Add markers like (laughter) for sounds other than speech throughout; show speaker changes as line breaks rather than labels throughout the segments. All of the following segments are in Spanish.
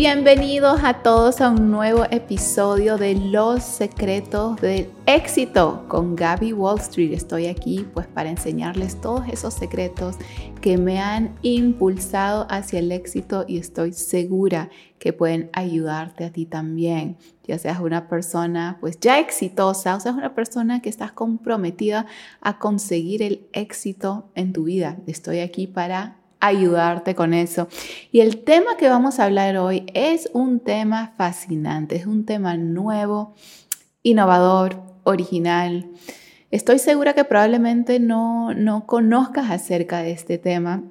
Bienvenidos a todos a un nuevo episodio de Los Secretos del Éxito con Gaby Wall Street. Estoy aquí pues para enseñarles todos esos secretos que me han impulsado hacia el éxito y estoy segura que pueden ayudarte a ti también. Ya seas una persona pues ya exitosa o seas una persona que estás comprometida a conseguir el éxito en tu vida. Estoy aquí para ayudarte con eso. Y el tema que vamos a hablar hoy es un tema fascinante, es un tema nuevo, innovador, original. Estoy segura que probablemente no, no conozcas acerca de este tema,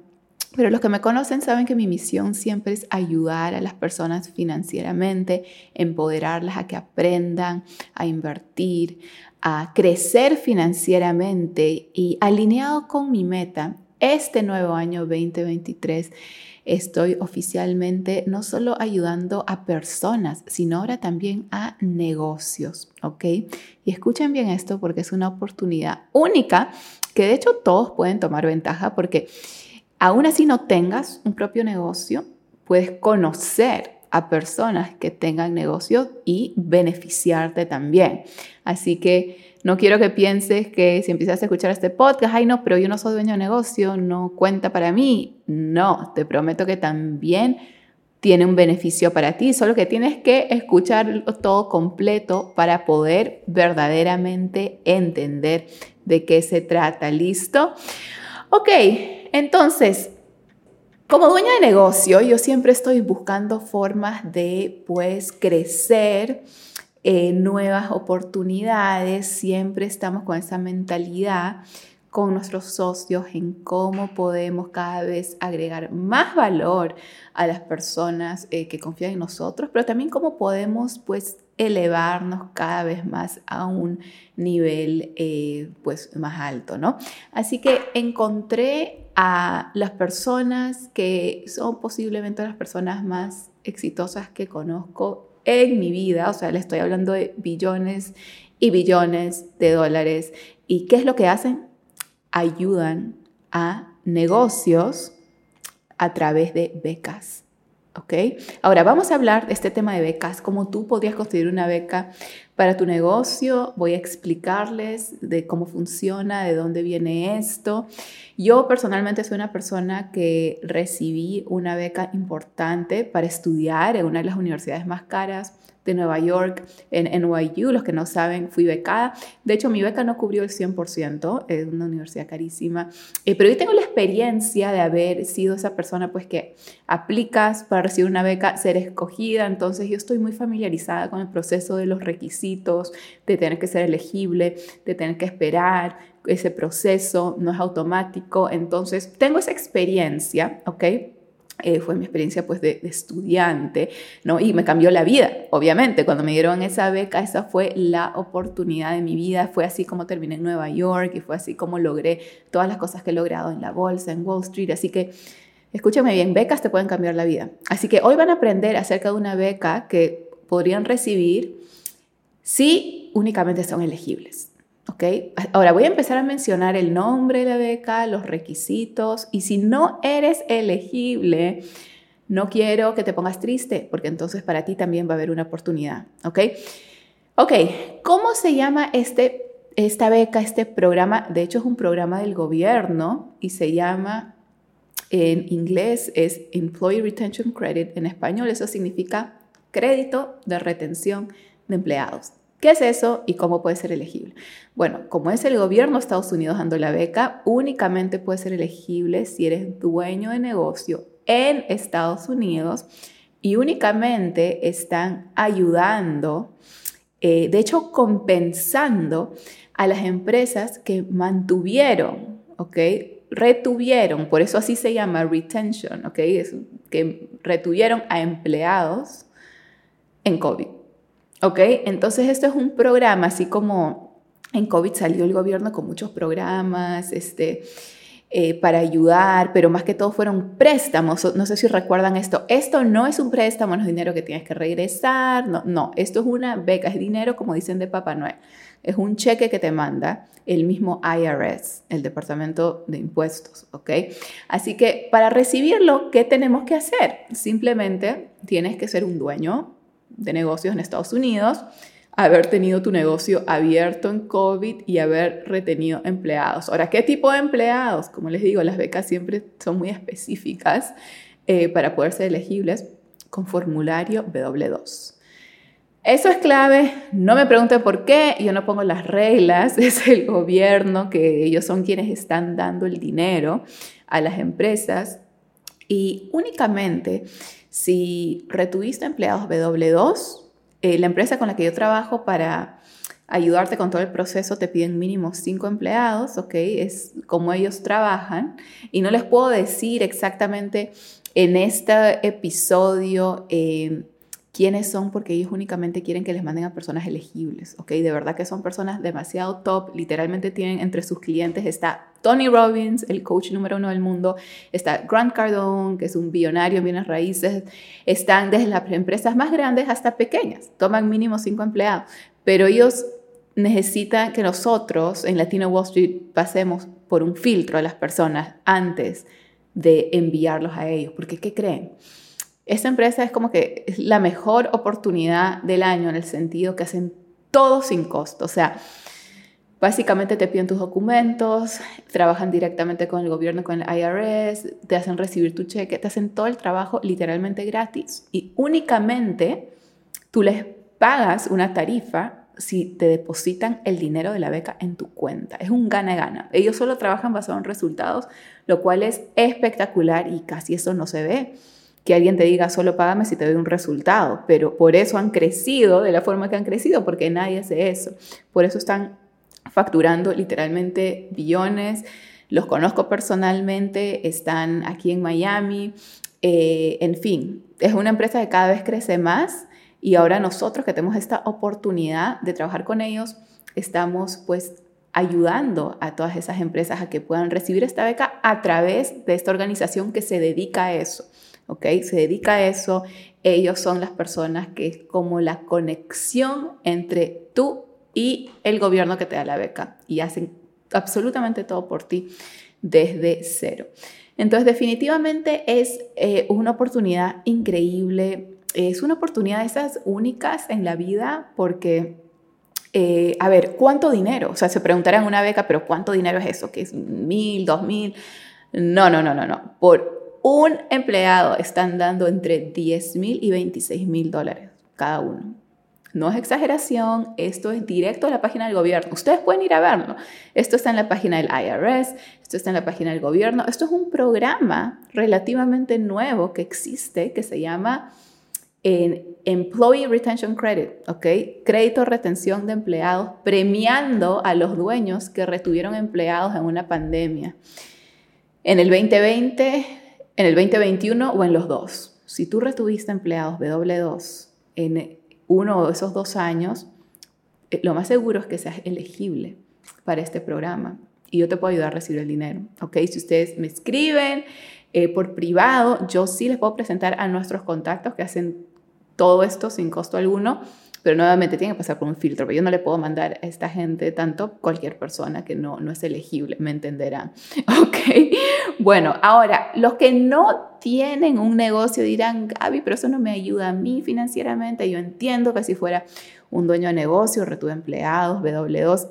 pero los que me conocen saben que mi misión siempre es ayudar a las personas financieramente, empoderarlas a que aprendan a invertir, a crecer financieramente y alineado con mi meta este nuevo año 2023 estoy oficialmente no solo ayudando a personas, sino ahora también a negocios, ¿ok? Y escuchen bien esto porque es una oportunidad única que de hecho todos pueden tomar ventaja porque aún así no tengas un propio negocio, puedes conocer a personas que tengan negocios y beneficiarte también. Así que no quiero que pienses que si empiezas a escuchar este podcast, ay no, pero yo no soy dueño de negocio, no cuenta para mí. No, te prometo que también tiene un beneficio para ti, solo que tienes que escucharlo todo completo para poder verdaderamente entender de qué se trata. ¿Listo? Ok, entonces, como dueña de negocio, yo siempre estoy buscando formas de pues crecer eh, nuevas oportunidades, siempre estamos con esa mentalidad con nuestros socios en cómo podemos cada vez agregar más valor a las personas eh, que confían en nosotros, pero también cómo podemos pues elevarnos cada vez más a un nivel eh, pues más alto, ¿no? Así que encontré a las personas que son posiblemente las personas más exitosas que conozco en mi vida, o sea, le estoy hablando de billones y billones de dólares. ¿Y qué es lo que hacen? Ayudan a negocios a través de becas. ¿Ok? Ahora vamos a hablar de este tema de becas, cómo tú podrías construir una beca para tu negocio. Voy a explicarles de cómo funciona, de dónde viene esto. Yo personalmente soy una persona que recibí una beca importante para estudiar en una de las universidades más caras de Nueva York, en NYU. Los que no saben, fui becada. De hecho, mi beca no cubrió el 100%, es una universidad carísima. Eh, pero yo tengo la experiencia de haber sido esa persona pues que aplicas para recibir una beca, ser escogida. Entonces, yo estoy muy familiarizada con el proceso de los requisitos, de tener que ser elegible, de tener que esperar ese proceso, no es automático. Entonces, tengo esa experiencia, ¿ok? Eh, fue mi experiencia pues de, estudiante, ¿no? Y me cambió la vida, obviamente. Cuando me dieron esa beca, esa fue la oportunidad de mi vida. Fue así como terminé en Nueva York y fue así como logré todas las cosas que he logrado en la bolsa, en Wall Street. Así que, escúchame bien, becas te pueden cambiar la vida. Así que hoy van a aprender acerca de una beca que podrían recibir si únicamente son elegibles. Ahora voy a empezar a mencionar el nombre de la beca, los requisitos y si no eres elegible, no quiero que te pongas triste porque entonces para ti también va a haber una oportunidad, ¿ok? Ok, ¿cómo se llama este, esta beca, este programa? De hecho es un programa del gobierno y se llama, en inglés es Employee Retention Credit, en español eso significa crédito de retención de empleados. ¿Qué es eso y cómo puede ser elegible? Bueno, como es el gobierno de Estados Unidos dando la beca, únicamente puede ser elegible si eres dueño de negocio en Estados Unidos y únicamente están ayudando, eh, de hecho compensando a las empresas que mantuvieron, ¿ok? Retuvieron, por eso así se llama retention, ¿ok? Es que retuvieron a empleados en COVID. ¿Ok? Entonces esto es un programa, así como en COVID salió el gobierno con muchos programas, este, eh, para ayudar, pero más que todo fueron préstamos. No sé si recuerdan esto. Esto no es un préstamo, no es dinero que tienes que regresar. No, no, esto es una beca, es dinero, como dicen de Papá Noel. Es un cheque que te manda el mismo IRS, el Departamento de Impuestos, ¿ok? Así que para recibirlo, ¿qué tenemos que hacer? Simplemente tienes que ser un dueño de negocios en Estados Unidos, haber tenido tu negocio abierto en COVID y haber retenido empleados. Ahora, ¿qué tipo de empleados? Como les digo, las becas siempre son muy específicas eh, para poder ser elegibles con formulario W2. Eso es clave, no me pregunten por qué, yo no pongo las reglas, (laughs) es el gobierno que ellos son quienes están dando el dinero a las empresas y únicamente si retuviste empleados W2, eh, la empresa con la que yo trabajo para ayudarte con todo el proceso te piden mínimo cinco empleados, ¿ok? Es como ellos trabajan y no les puedo decir exactamente en este episodio eh, quiénes son porque ellos únicamente quieren que les manden a personas elegibles, ¿ok? De verdad que son personas demasiado top, literalmente tienen entre sus clientes está Tony Robbins, el coach número uno del mundo, está Grant Cardone, que es un billonario en bienes raíces, están desde las empresas más grandes hasta pequeñas, toman mínimo cinco empleados, pero ellos necesitan que nosotros en Latino Wall Street pasemos por un filtro a las personas antes de enviarlos a ellos, porque ¿qué creen? Esta empresa es como que es la mejor oportunidad del año en el sentido que hacen todo sin costo. O sea, básicamente te piden tus documentos, trabajan directamente con el gobierno, con el IRS, te hacen recibir tu cheque, te hacen todo el trabajo literalmente gratis y únicamente tú les pagas una tarifa si te depositan el dinero de la beca en tu cuenta. Es un gana-gana. Ellos solo trabajan basado en resultados, lo cual es espectacular y casi eso no se ve que alguien te diga solo págame si te doy un resultado, pero por eso han crecido de la forma que han crecido, porque nadie hace eso. Por eso están facturando literalmente billones. Los conozco personalmente, están aquí en Miami. Eh, en fin, es una empresa que cada vez crece más y ahora nosotros que tenemos esta oportunidad de trabajar con ellos, estamos pues ayudando a todas esas empresas a que puedan recibir esta beca a través de esta organización que se dedica a eso. ¿Ok? Se dedica a eso. Ellos son las personas que es como la conexión entre tú y el gobierno que te da la beca y hacen absolutamente todo por ti desde cero. Entonces, definitivamente es eh, una oportunidad increíble, es una oportunidad de esas únicas en la vida porque, eh, a ver, ¿cuánto dinero? O sea, se preguntarán una beca, pero ¿cuánto dinero es eso? ¿Que es mil, dos mil? No, no, no, no, no. Por un empleado están dando entre 10 mil y 26 mil dólares cada uno. No es exageración, esto es directo a la página del gobierno. Ustedes pueden ir a verlo. Esto está en la página del IRS, esto está en la página del gobierno. Esto es un programa relativamente nuevo que existe que se llama Employee Retention Credit, ¿ok? Crédito retención de empleados, premiando a los dueños que retuvieron empleados en una pandemia. En el 2020 en el 2021 o en los dos. Si tú retuviste empleados W2 en uno de esos dos años, eh, lo más seguro es que seas elegible para este programa y yo te puedo ayudar a recibir el dinero. ¿ok? Si ustedes me escriben eh, por privado, yo sí les puedo presentar a nuestros contactos que hacen todo esto sin costo alguno pero nuevamente tiene que pasar por un filtro, pero yo no le puedo mandar a esta gente tanto cualquier persona que no, no es elegible, me entenderán. (laughs) Ok, bueno, ahora, los que no tienen un negocio dirán, Gaby, pero eso no me ayuda a mí financieramente, yo entiendo que si fuera un dueño de negocio, retuve empleados, W2,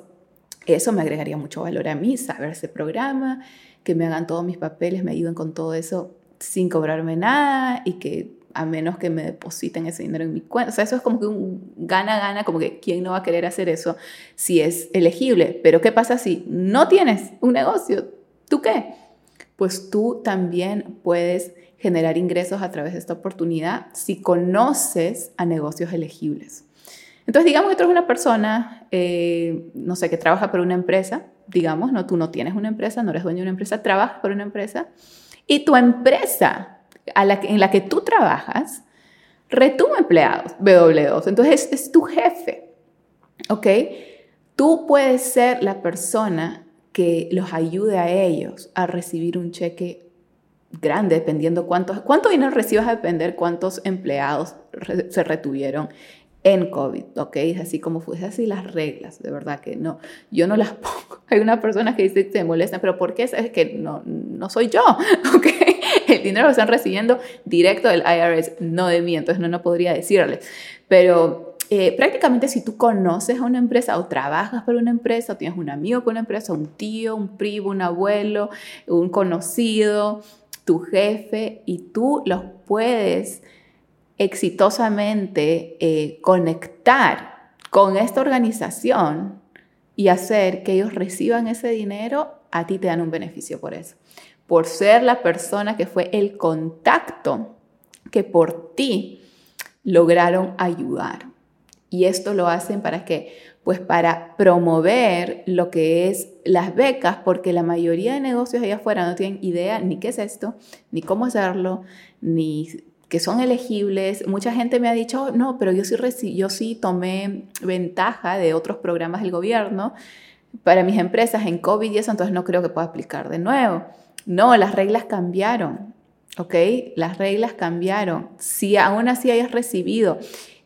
eso me agregaría mucho valor a mí, saber ese programa, que me hagan todos mis papeles, me ayuden con todo eso sin cobrarme nada y que a menos que me depositen ese dinero en mi cuenta. O sea, eso es como que un gana-gana, como que quién no va a querer hacer eso si es elegible. Pero ¿qué pasa si no tienes un negocio? ¿Tú qué? Pues tú también puedes generar ingresos a través de esta oportunidad si conoces a negocios elegibles. Entonces, digamos que tú eres una persona, eh, no sé, que trabaja por una empresa, digamos, no, tú no tienes una empresa, no eres dueño de una empresa, trabajas por una empresa y tu empresa en la que tú trabajas retuvo empleados W2. Entonces es, tu jefe. ¿Ok? Tú puedes ser la persona que los ayude a ellos a recibir un cheque grande, dependiendo cuántos, cuánto dinero recibas a depender cuántos empleados se retuvieron en COVID, ¿ok? Es así como fuese así las reglas, de verdad que no, yo no las (laughs) pongo. Hay una persona que dice que se molesta, pero ¿por qué? Es que no, no soy yo, (laughs) ¿ok? (laughs) El dinero lo están recibiendo directo del IRS, no de mí, entonces no, no podría decirles. Pero eh, prácticamente si tú conoces a una empresa o trabajas para una empresa o tienes un amigo con una empresa, un tío, un primo, un abuelo, un conocido, tu jefe, y tú los puedes exitosamente eh, conectar con esta organización y hacer que ellos reciban ese dinero, a ti te dan un beneficio por eso. Por ser la persona que fue el contacto que por ti lograron ayudar. Y esto lo hacen para que pues para promover lo que es las becas, porque la mayoría de negocios allá afuera no tienen idea ni qué es esto, ni cómo hacerlo, ni que son elegibles. Mucha gente me ha dicho, no, pero yo sí, yo sí tomé ventaja de otros programas del gobierno para mis empresas en COVID y eso, entonces no creo que pueda aplicar de nuevo. No, las reglas cambiaron, ¿ok? Las reglas cambiaron. Si aún así hayas recibido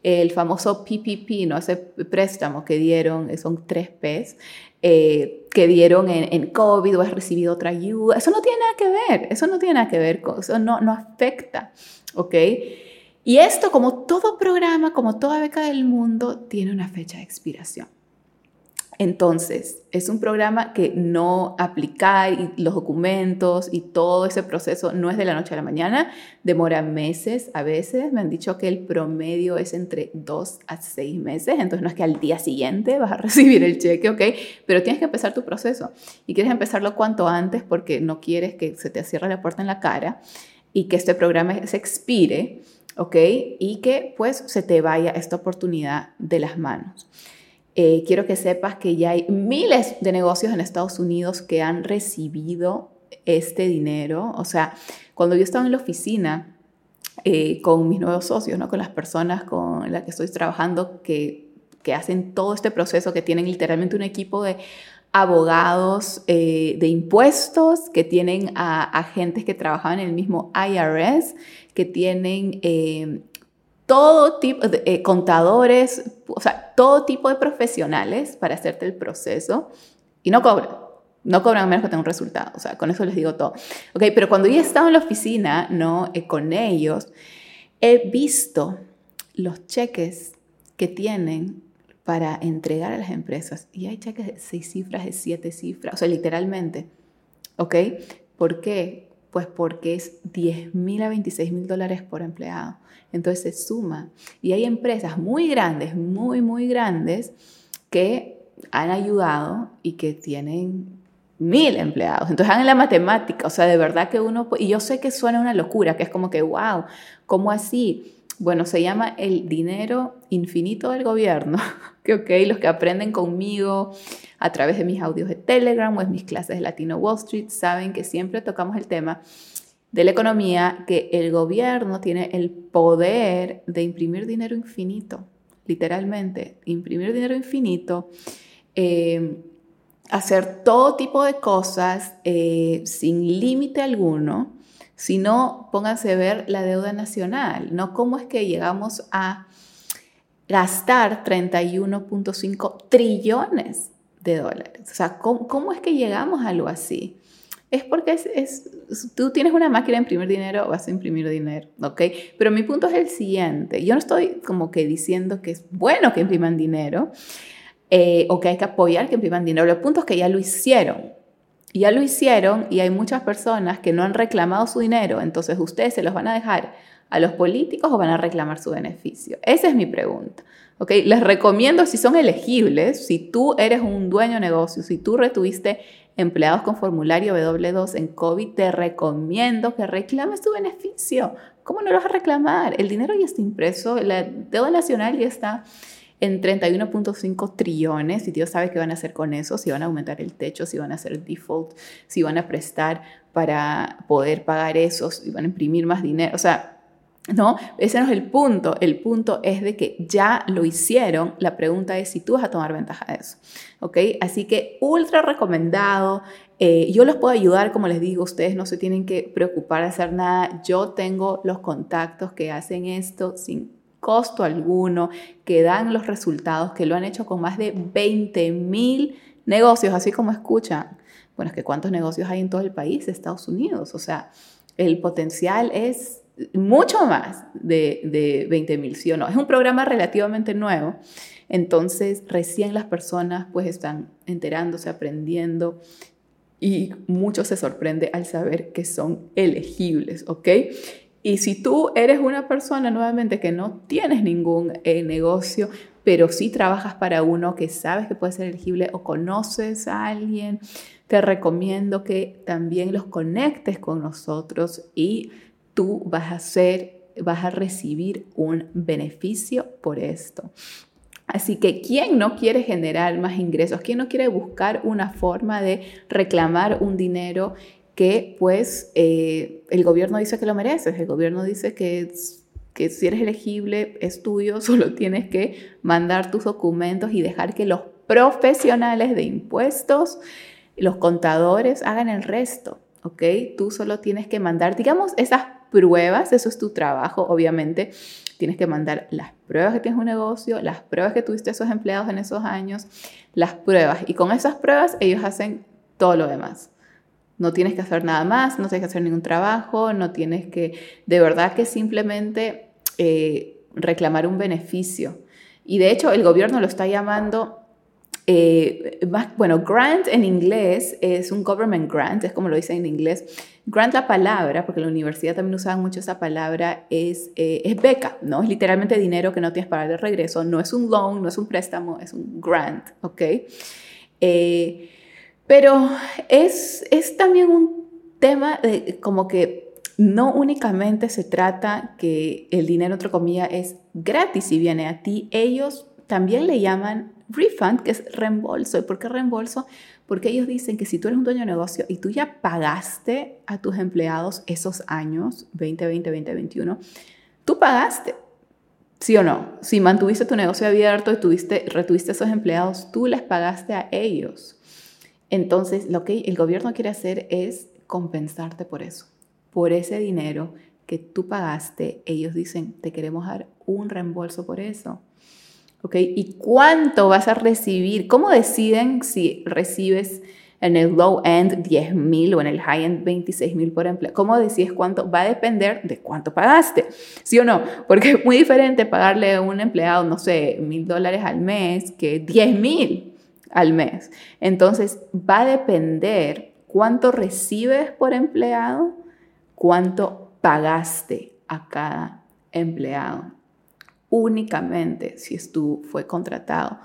el famoso PPP, ¿no? ese préstamo que dieron, son tres Ps, eh, que dieron en, COVID o has recibido otra ayuda, eso no tiene nada que ver, eso no tiene nada que ver, eso no, no afecta ¿ok? Y esto, como todo programa, como toda beca del mundo, tiene una fecha de expiración. Entonces, es un programa que no aplicar y los documentos y todo ese proceso no es de la noche a la mañana, demora meses a veces. Me han dicho que el promedio es entre dos a seis meses, entonces no es que al día siguiente vas a (laughs) recibir el cheque, ¿ok? Pero tienes que empezar tu proceso y quieres empezarlo cuanto antes porque no quieres que se te cierre la puerta en la cara y que este programa se expire, ¿ok? Y que pues se te vaya esta oportunidad de las manos. Eh, quiero que sepas que ya hay miles de negocios en Estados Unidos que han recibido este dinero. O sea, cuando yo estaba en la oficina eh, con mis nuevos socios, ¿no? con las personas con las que estoy trabajando que, que hacen todo este proceso, que tienen literalmente un equipo de abogados eh, de impuestos, que tienen a agentes que trabajaban en el mismo IRS, que tienen eh, todo tipo de eh, contadores, o sea, todo tipo de profesionales para hacerte el proceso y no cobran. No cobran a menos que tenga un resultado, o sea, con eso les digo todo. Ok, pero cuando yo he estado en la oficina, ¿no? con ellos, he visto los cheques que tienen para entregar a las empresas. Y hay cheques de seis cifras, de siete cifras, o sea, literalmente. ¿Ok? ¿Por qué? Pues porque es 10 mil a 26 mil dólares por empleado. Entonces se suma. Y hay empresas muy grandes, muy, muy grandes, que han ayudado y que tienen mil empleados. Entonces hagan la matemática. O sea, de verdad que uno... Y yo sé que suena una locura, que es como que, wow, ¿cómo así? Bueno, se llama el dinero infinito del gobierno, (laughs) que los que aprenden conmigo a través de mis audios de Telegram o en mis clases de Latino Wall Street saben que siempre tocamos el tema de la economía, que el gobierno tiene el poder de imprimir dinero infinito, literalmente, imprimir dinero infinito, eh, hacer todo tipo de cosas eh, sin límite alguno sino pónganse a ver la deuda nacional, no cómo es que llegamos a gastar 31.5 trillones de dólares. O sea, ¿cómo, es que llegamos a algo así? Es porque es, tú tienes una máquina de imprimir dinero, vas a imprimir dinero, ¿ok? Pero mi punto es el siguiente. Yo no estoy como que diciendo que es bueno que impriman dinero eh, o que hay que apoyar que impriman dinero. El punto es que ya lo hicieron. Ya lo hicieron y hay muchas personas que no han reclamado su dinero, entonces ustedes se los van a dejar a los políticos o van a reclamar su beneficio. Esa es mi pregunta. ¿okay? Les recomiendo si son elegibles, si tú eres un dueño de negocio, si tú retuviste empleados con formulario W2 en COVID, te recomiendo que reclames tu beneficio. ¿Cómo no lo vas a reclamar? El dinero ya está impreso, la deuda nacional ya está en 31.5 trillones y Dios sabe qué van a hacer con eso, si van a aumentar el techo, si van a hacer default, si van a prestar para poder pagar eso, si van a imprimir más dinero, o sea, ¿no? Ese no es el punto, el punto es de que ya lo hicieron, la pregunta es si tú vas a tomar ventaja de eso, ¿ok? Así que ultra recomendado, eh, yo los puedo ayudar, como les digo, ustedes no se tienen que preocupar de hacer nada, yo tengo los contactos que hacen esto sin costo alguno, que dan los resultados, que lo han hecho con más de 20 mil negocios, así como escuchan. Bueno, es que cuántos negocios hay en todo el país, Estados Unidos. O sea, el potencial es mucho más de, de 20 mil, ¿sí o no? Es un programa relativamente nuevo. Entonces, recién las personas pues están enterándose, aprendiendo y mucho se sorprende al saber que son elegibles, ¿ok? Y si tú eres una persona nuevamente que no tienes ningún eh, negocio, pero sí trabajas para uno que sabes que puede ser elegible o conoces a alguien, te recomiendo que también los conectes con nosotros y tú vas a ser, vas a recibir un beneficio por esto. Así que, ¿quién no quiere generar más ingresos? ¿Quién no quiere buscar una forma de reclamar un dinero que pues eh, el gobierno dice que lo mereces? El gobierno dice que, que si eres elegible es tuyo, (laughs) solo tienes que mandar tus documentos y dejar que los profesionales de impuestos, los contadores, hagan el resto. ¿Ok? Tú solo tienes que mandar, digamos, esas pruebas, eso es tu trabajo, obviamente. Tienes que mandar las pruebas que tienes un negocio, las pruebas que tuviste esos empleados en esos años, las pruebas. Y con esas pruebas ellos hacen todo lo demás. No tienes que hacer nada más, no tienes que hacer ningún trabajo, no tienes que, de verdad que simplemente eh, reclamar un beneficio. Y de hecho el gobierno lo está llamando eh, bueno, grant en inglés es un government grant, es como lo dicen en inglés. Grant la palabra, porque la universidad también usaban mucho esa palabra, es, eh, es beca, ¿no? Es literalmente dinero que no tienes para dar de regreso. No es un loan, no es un préstamo, es un grant, ¿ok? Pero es, es también un tema de, como que no únicamente se trata que el dinero, entre comillas, es gratis y viene a ti, ellos también le llaman refund, que es reembolso. ¿Y por qué reembolso? Porque ellos dicen que si tú eres un dueño de negocio y tú ya pagaste a tus empleados esos años, 2020, 2021, tú pagaste. ¿Sí o no? Si mantuviste tu negocio abierto y tuviste, retuviste esos empleados, tú les pagaste a ellos. Entonces, lo que el gobierno quiere hacer es compensarte por eso, por ese dinero que tú pagaste. Ellos dicen, te queremos dar un reembolso por eso. ¿ok? ¿Y cuánto vas a recibir? ¿Cómo deciden si recibes en el low end 10 mil o en el high end 26 mil por empleado? ¿Cómo decides cuánto? Va a depender de cuánto pagaste, ¿sí o no? Porque es muy diferente pagarle a un empleado, no sé, mil dólares al mes que 10 mil al mes. Entonces, va a depender cuánto recibes por empleado, cuánto pagaste a cada empleado únicamente si tú fue contratado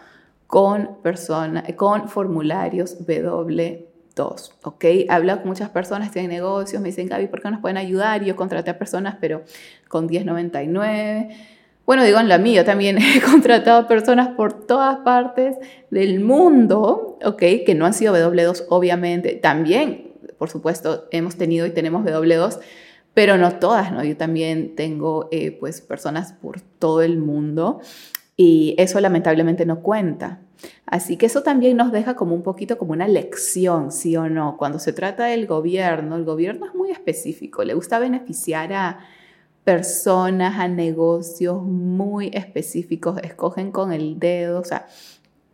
con, persona, con formularios W2, ¿ok? Habla con muchas personas, tienen negocios, me dicen, Gaby, ¿por qué nos pueden ayudar? Yo contraté a personas, pero con 1099. Bueno, digo en la mía, también (laughs) he contratado personas por todas partes del mundo, ¿ok? Que no han sido W2, obviamente. También, por supuesto, hemos tenido y tenemos W2 pero no todas, ¿no? Yo también tengo eh, pues personas por todo el mundo y eso lamentablemente no cuenta. Así que eso también nos deja como un poquito como una lección, sí o no. Cuando se trata del gobierno, el gobierno es muy específico, le gusta beneficiar a personas, a negocios muy específicos, escogen con el dedo, o sea,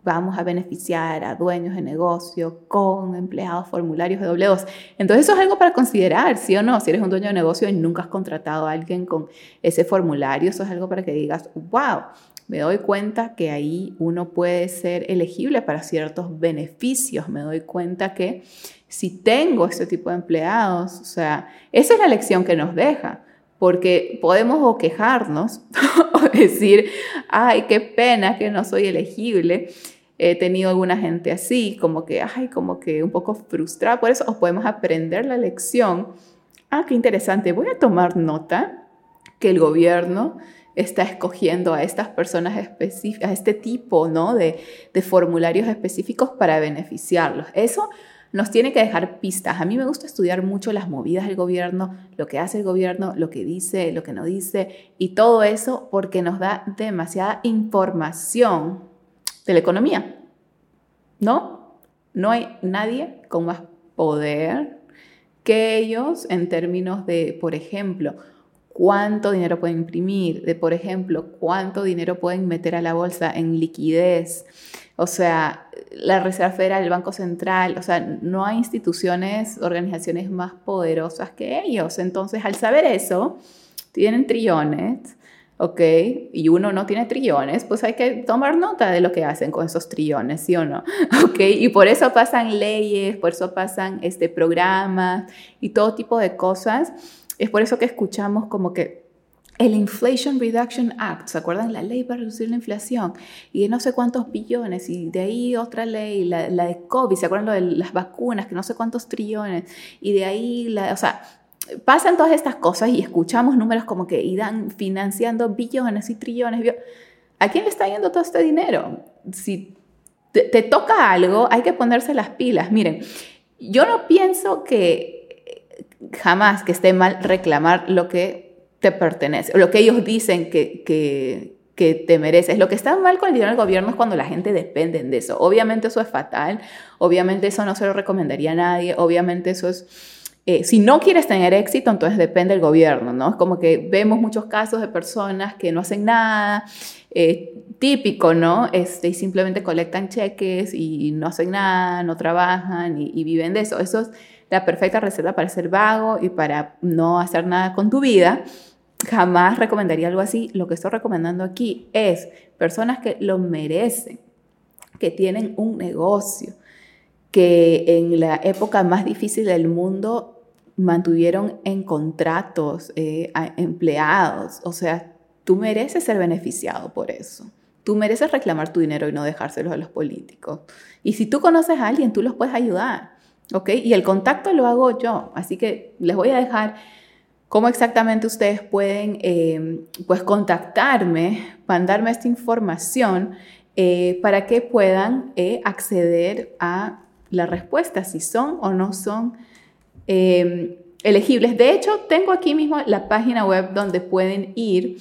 vamos a beneficiar a dueños de negocio con empleados formularios de doble Entonces eso es algo para considerar, sí o no. Si eres un dueño de negocio y nunca has contratado a alguien con ese formulario, eso es algo para que digas, wow, me doy cuenta que ahí uno puede ser elegible para ciertos beneficios. Me doy cuenta que si tengo este tipo de empleados, o sea, esa es la lección que nos deja porque podemos o quejarnos (laughs) o decir, ay, qué pena que no soy elegible. He tenido alguna gente así, como que, ay, como que un poco frustrada por eso, o podemos aprender la lección. Ah, qué interesante, voy a tomar nota que el gobierno está escogiendo a estas personas específicas, a este tipo ¿no? de, de formularios específicos para beneficiarlos. Eso nos tiene que dejar pistas. A mí me gusta estudiar mucho las movidas del gobierno, lo que hace el gobierno, lo que dice, lo que no dice y todo eso porque nos da demasiada información de la economía. ¿No? No hay nadie con más poder que ellos en términos de, por ejemplo, cuánto dinero pueden imprimir, de por ejemplo, cuánto dinero pueden meter a la bolsa en liquidez. O sea, la Reserva Federal, el Banco Central, o sea, no hay instituciones, organizaciones más poderosas que ellos. Entonces, al saber eso, tienen trillones, ¿ok? Y uno no tiene trillones, pues hay que tomar nota de lo que hacen con esos trillones, ¿sí o no? (laughs) ¿Ok? Y por eso pasan leyes, por eso pasan este, programas y todo tipo de cosas es por eso que escuchamos como que el Inflation Reduction Act, ¿se acuerdan? La ley para reducir la inflación, y de no sé cuántos billones, y de ahí otra ley, la, de COVID, ¿se acuerdan lo de las vacunas, que no sé cuántos trillones, y de ahí, la, o sea, pasan todas estas cosas y escuchamos números como que irán financiando billones y trillones. ¿A quién le está yendo todo este dinero? Si te toca algo, hay que ponerse las pilas. Miren, yo no pienso que jamás que esté mal reclamar lo que te pertenece, o lo que ellos dicen que, que, que te mereces. Lo que está mal con el dinero del gobierno es cuando la gente depende de eso. Obviamente eso es fatal, obviamente eso no se lo recomendaría a nadie, obviamente eso es... Eh, si no quieres tener éxito, entonces depende del gobierno, ¿no? Es como que vemos muchos casos de personas que no hacen nada, eh, típico, ¿no? Este, y simplemente colectan cheques y no hacen nada, no trabajan y, y viven de eso. Eso es la perfecta receta para ser vago y para no hacer nada con tu vida, jamás recomendaría algo así. Lo que estoy recomendando aquí es personas que lo merecen, que tienen un negocio, que en la época más difícil del mundo mantuvieron en contratos eh, a empleados. O sea, tú mereces ser beneficiado por eso. Tú mereces reclamar tu dinero y no dejárselo a los políticos. Y si tú conoces a alguien, tú los puedes ayudar. ¿ok? Y el contacto lo hago yo, así que les voy a dejar cómo exactamente ustedes pueden eh, pues contactarme, mandarme esta información eh, para que puedan eh, acceder a la respuesta, si son o no son elegibles. De hecho, tengo aquí mismo la página web donde pueden ir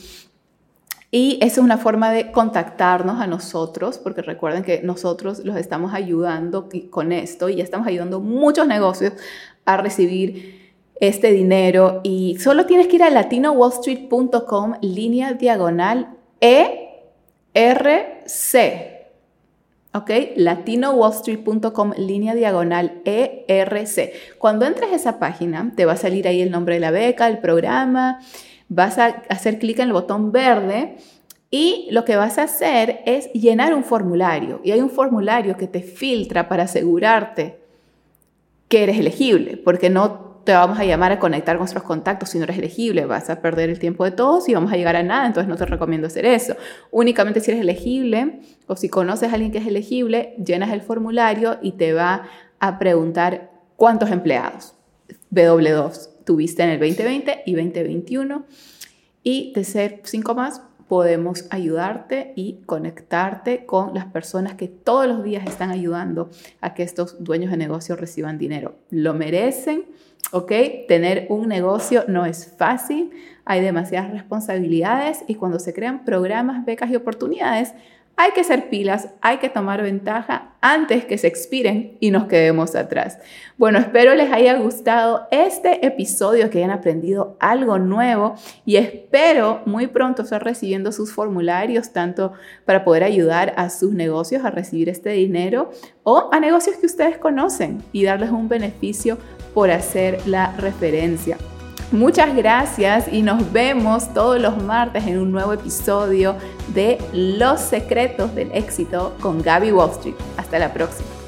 y esa es una forma de contactarnos a nosotros, porque recuerden que nosotros los estamos ayudando con esto y ya estamos ayudando muchos negocios a recibir este dinero. Y solo tienes que ir a latinowallstreet.com línea diagonal ERC. ¿ok? latinowallstreet.com línea diagonal ERC. Cuando entres a esa página, te va a salir ahí el nombre de la beca, el programa, vas a hacer clic en el botón verde y lo que vas a hacer es llenar un formulario. Y hay un formulario que te filtra para asegurarte que eres elegible, porque no te vamos a llamar a conectar con nuestros contactos si no eres elegible, vas a perder el tiempo de todos y vamos a llegar a nada, entonces no te recomiendo hacer eso. Únicamente si eres elegible o si conoces a alguien que es elegible, llenas el formulario y te va a preguntar cuántos empleados. W2 tuviste en el 2020 y 2021. Y de ser cinco más, podemos ayudarte y conectarte con las personas que todos los días están ayudando a que estos dueños de negocio reciban dinero. Lo merecen, ¿ok? Tener un negocio no es fácil, hay demasiadas responsabilidades y cuando se crean programas, becas y oportunidades, hay que ser pilas, hay que tomar ventaja antes que se expiren y nos quedemos atrás. Bueno, espero les haya gustado este episodio, que hayan aprendido algo nuevo y espero muy pronto estar recibiendo sus formularios, tanto para poder ayudar a sus negocios a recibir este dinero o a negocios que ustedes conocen y darles un beneficio por hacer la referencia. Muchas gracias y nos vemos todos los martes en un nuevo episodio de Los secretos del éxito con Gaby Wall Street. Hasta la próxima.